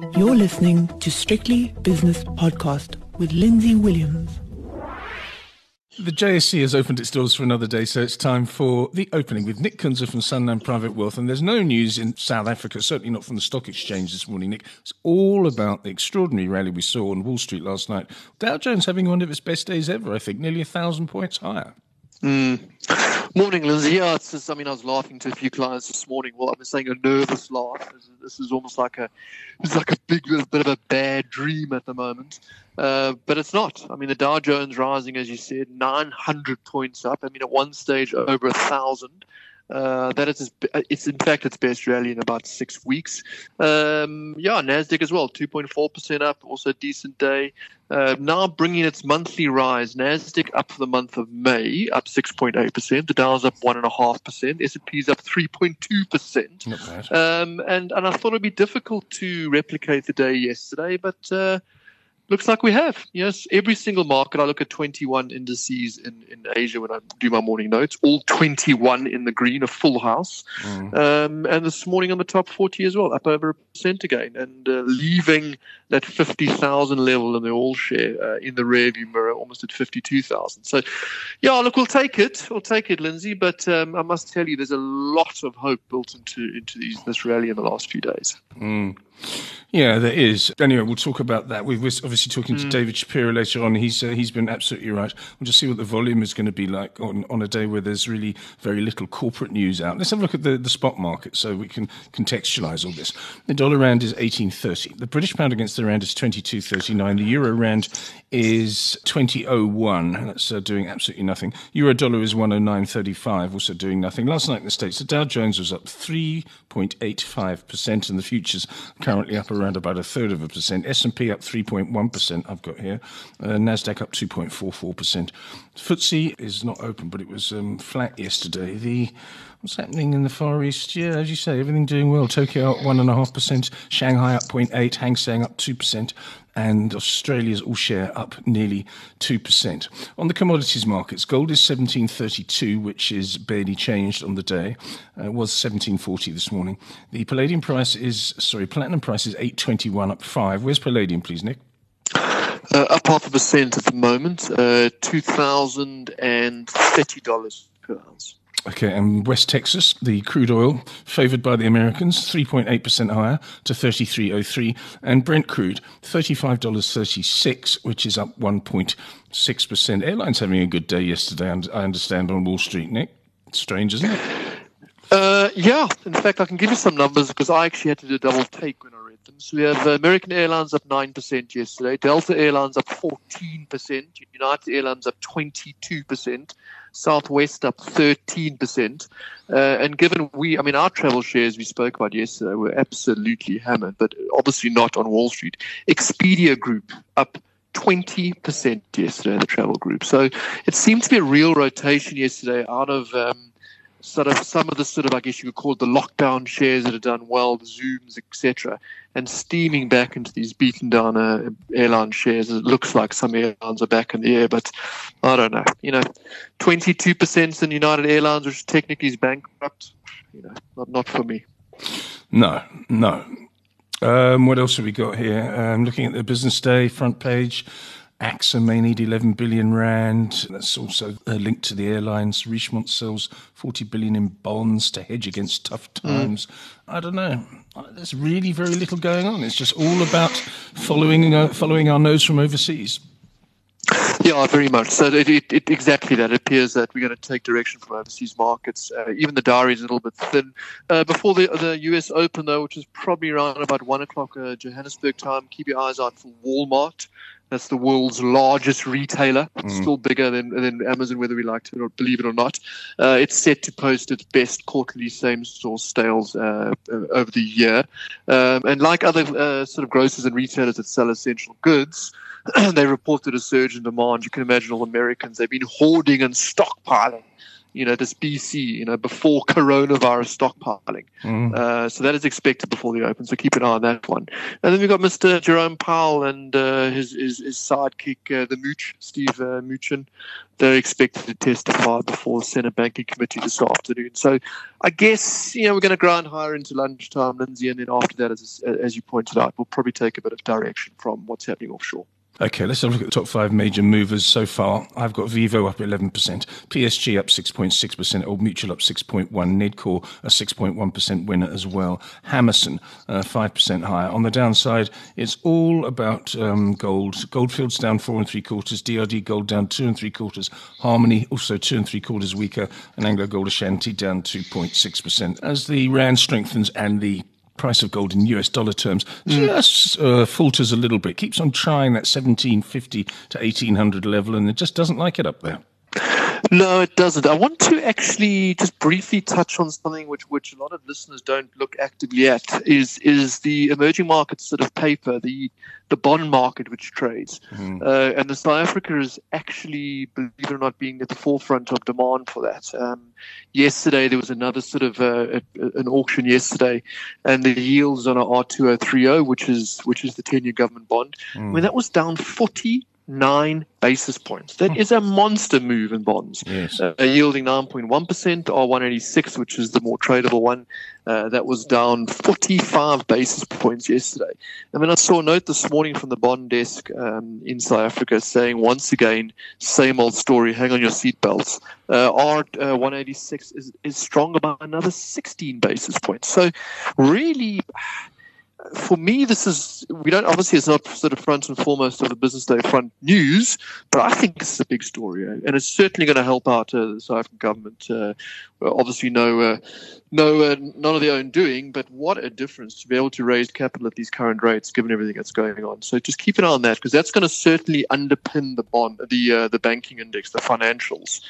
You're listening to Strictly Business Podcast with Lindsay Williams. The JSE has opened its doors for another day, so it's time for the opening with Nick Kunze from Sanlam Private Wealth. And there's no news in South Africa, certainly not from the stock exchange this morning, Nick. It's all about the extraordinary rally we saw on Wall Street last night. Dow Jones having one of its best days ever, I think, nearly a thousand points higher. Mm. Morning, Lindsay. Yeah, it's just, I mean, I was laughing to a few clients this morning. Well, I'm saying a nervous laugh. This is almost like a, it's like a big bit of a bad dream at the moment. Uh, but it's not. I mean, the Dow Jones rising, as you said, 900 points up. I mean, at one stage over a thousand. Uh, that is, it's in fact its best rally in about six weeks. Um, yeah, Nasdaq as well, 2.4 percent up, also a decent day. Uh, now bringing its monthly rise, Nasdaq up for the month of May, up 6.8 percent. The Dow's up one and a half percent. S&P's up 3.2 percent. Um, and and I thought it'd be difficult to replicate the day yesterday, but. Uh, Looks like we have. Yes, every single market. I look at 21 indices in, in Asia when I do my morning notes. All 21 in the green, a full house. Mm. Um, and this morning on the top 40 as well, up over a percent again, and uh, leaving that 50,000 level in the all share uh, in the rearview mirror, almost at 52,000. So, yeah, look, we'll take it. We'll take it, Lindsay. But um, I must tell you, there's a lot of hope built into into these, this rally in the last few days. Mm. Yeah, there is. Anyway, we'll talk about that. We're obviously talking to mm. David Shapiro later on. He's uh, he's been absolutely right. We'll just see what the volume is going to be like on, on a day where there's really very little corporate news out. Let's have a look at the, the spot market so we can contextualize all this. The dollar rand is 18.30. The British pound against the rand is 22.39. The euro rand is 20.01. That's uh, doing absolutely nothing. Euro dollar is 109.35, also doing nothing. Last night in the States, the Dow Jones was up 3.85%, and the futures currently up around about a third of a percent. S&P up 3.1%, I've got here. Uh, NASDAQ up 2.44%. FTSE is not open, but it was um, flat yesterday. The What's happening in the Far East? Yeah, as you say, everything doing well. Tokyo up 1.5%, Shanghai up 0.8, Hang Seng up 2%, and Australia's all share up nearly 2%. On the commodities markets, gold is 1732, which is barely changed on the day. Uh, it was 1740 this morning. The palladium price is, sorry, platinum price is 821 up 5. Where's palladium, please, Nick? Uh, up half a percent at the moment, uh, $2,030 per ounce. Okay, and West Texas, the crude oil favored by the Americans, 3.8% higher to 33.03, and Brent crude, $35.36, which is up 1.6%. Airlines having a good day yesterday, I understand, on Wall Street, Nick. Strange, isn't it? Uh, yeah, in fact, I can give you some numbers because I actually had to do a double take when I So we have American Airlines up 9% yesterday, Delta Airlines up 14%, United Airlines up 22%, Southwest up 13%. Uh, and given we, I mean, our travel shares we spoke about yesterday were absolutely hammered, but obviously not on Wall Street. Expedia Group up 20% yesterday, the travel group. So it seemed to be a real rotation yesterday out of. Um, sort of some of the sort of I guess you could call it the lockdown shares that have done well, the Zooms, etc., and steaming back into these beaten down uh, airline shares. It looks like some airlines are back in the air, but I don't know. You know, twenty two percent in United Airlines, which technically is bankrupt. You know, not not for me. No, no. Um, what else have we got here? Um, looking at the business day front page. ACSA may need 11 billion rand. That's also linked to the airlines. Richemont sells 40 billion in bonds to hedge against tough hmm. times. Mm. I don't know. There's really very little going on. It's just all about following uh, following our nose from overseas. Yeah, very much. So it, it, it, exactly that. It appears that we're going to take direction from overseas markets. Uh, even the diary is a little bit thin. Uh, before the the U.S. Open, though, which is probably around about one o'clock uh, Johannesburg time, keep your eyes out for Walmart. That's the world's largest retailer. Mm. still bigger than, than Amazon, whether we like to believe it or not. Uh, it's set to post its best quarterly same-store sales uh, over the year. Um, and like other uh, sort of grocers and retailers that sell essential goods, they reported a surge in demand. You can imagine all Americans, they've been hoarding and stockpiling you know, this BC, you know, before coronavirus stockpiling. Mm. Uh, so that is expected before the open. So keep an eye on that one. And then we've got Mr. Jerome Powell and uh, his, his, his sidekick, uh, the Mooch, Steve uh, Mnuchin. They're expected to testify before the Senate Banking Committee this afternoon. So I guess, you know, we're going to grind higher into lunchtime, Lindsay, and then after that, as, as you pointed out, we'll probably take a bit of direction from what's happening offshore. Okay, let's have a look at the top five major movers so far. I've got Vivo up 11%, PSG up 6.6%, Old Mutual up 6.1%, Nedcor a 6.1% winner as well, Hammerson uh, 5% higher. On the downside, it's all about um, gold. Goldfields down four and three quarters, DRD Gold down two and three quarters, Harmony also two and three quarters weaker, and Anglo Gold Ashanti down 2.6%. As the rand strengthens and the price of gold in US dollar terms just uh, falters a little bit, keeps on trying that 1750 to 1800 level, and it just doesn't like it up there. No, it doesn't. I want to actually just briefly touch on something which, which a lot of listeners don't look actively at is is the emerging markets sort of paper, the the bond market which trades, mm. uh, and the South Africa is actually, believe it or not, being at the forefront of demand for that. Um, yesterday there was another sort of uh, an auction yesterday, and the yields on a R2030, which is which is the ten-year government bond, mm. I mean that was down forty nine basis points. That is a monster move in bonds. Yes. Uh, yielding 9.1%, R186, which is the more tradable one. Uh, that was down 45 basis points yesterday. And then I saw a note this morning from the bond desk um, in South Africa saying, once again, same old story, hang on your seatbelts. Uh, R186 is, is stronger by another 16 basis points. So, really for me, this is we don't obviously it's not sort of front and foremost of the business day front news, but I think this is a big story, eh? and it's certainly going to help out uh, the South African government. Uh, obviously, no, uh, no, uh, none of their own doing, but what a difference to be able to raise capital at these current rates, given everything that's going on. So just keep an eye on that because that's going to certainly underpin the bond, the uh, the banking index, the financials.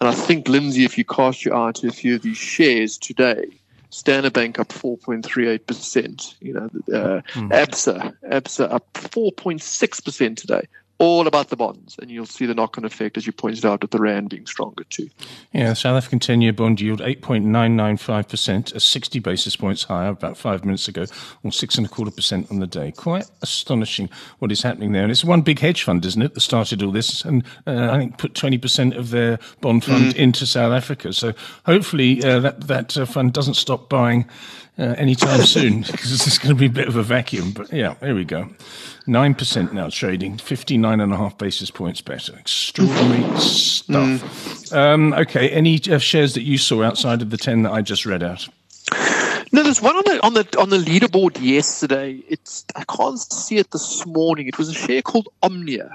And I think, Lindsay, if you cast your eye to a few of these shares today Standard Bank up 4.38%. You know, uh, mm. ABSA, ABSA up 4.6% today all about the bonds, and you'll see the knock-on effect, as you pointed out, with the rand being stronger too. Yeah, the South African ten-year bond yield eight point nine nine five percent, a sixty basis points higher about five minutes ago, or six and a quarter percent on the day. Quite astonishing what is happening there, and it's one big hedge fund, isn't it, that started all this, and uh, I think put twenty percent of their bond fund mm-hmm. into South Africa. So hopefully uh, that that uh, fund doesn't stop buying uh, anytime soon because it's going to be a bit of a vacuum. But yeah, there we go. 9% now trading, 59.5 basis points better. Extraordinary stuff. Mm. Um, okay, any uh, shares that you saw outside of the 10 that I just read out? No, there's one on the on the on the leaderboard yesterday. It's I can't see it this morning. It was a share called Omnia.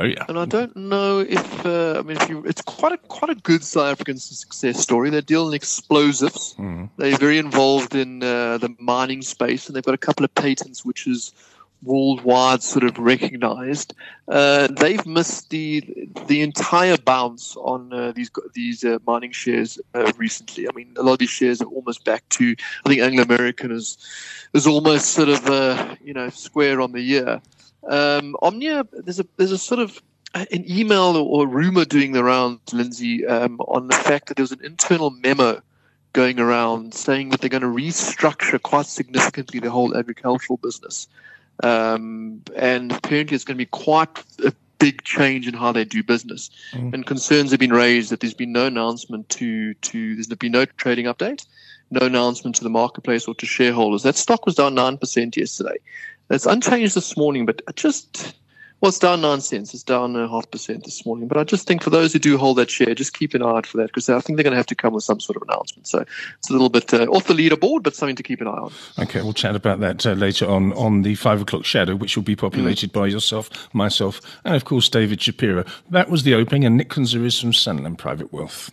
Oh yeah. And I don't know if uh, I mean if you it's quite a quite a good South African success story. They deal in explosives. Mm. They're very involved in uh, the mining space, and they've got a couple of patents which is worldwide sort of recognized. Uh, they've missed the the entire bounce on uh, these these uh, mining shares uh, recently. I mean, a lot of these shares are almost back to. I think Anglo American is is almost sort of uh, you know square on the year. Um, Omnia, there's a there's a sort of an email or rumor doing the rounds, Lindsay, um, on the fact that there was an internal memo going around saying that they're going to restructure quite significantly the whole agricultural business. Um, and apparently, it's going to be quite a big change in how they do business. Mm. And concerns have been raised that there's been no announcement to to there's been no trading update, no announcement to the marketplace or to shareholders. That stock was down nine percent yesterday. It's unchanged this morning, but just well, it's down nine cents. It's down a half percent this morning. But I just think for those who do hold that share, just keep an eye out for that because I think they're going to have to come with some sort of announcement. So it's a little bit uh, off the leaderboard, but something to keep an eye on. Okay, we'll chat about that uh, later on on the five o'clock shadow, which will be populated mm. by yourself, myself, and of course David Shapiro. That was the opening, and Nick Kunzeris from Sanlam Private Wealth.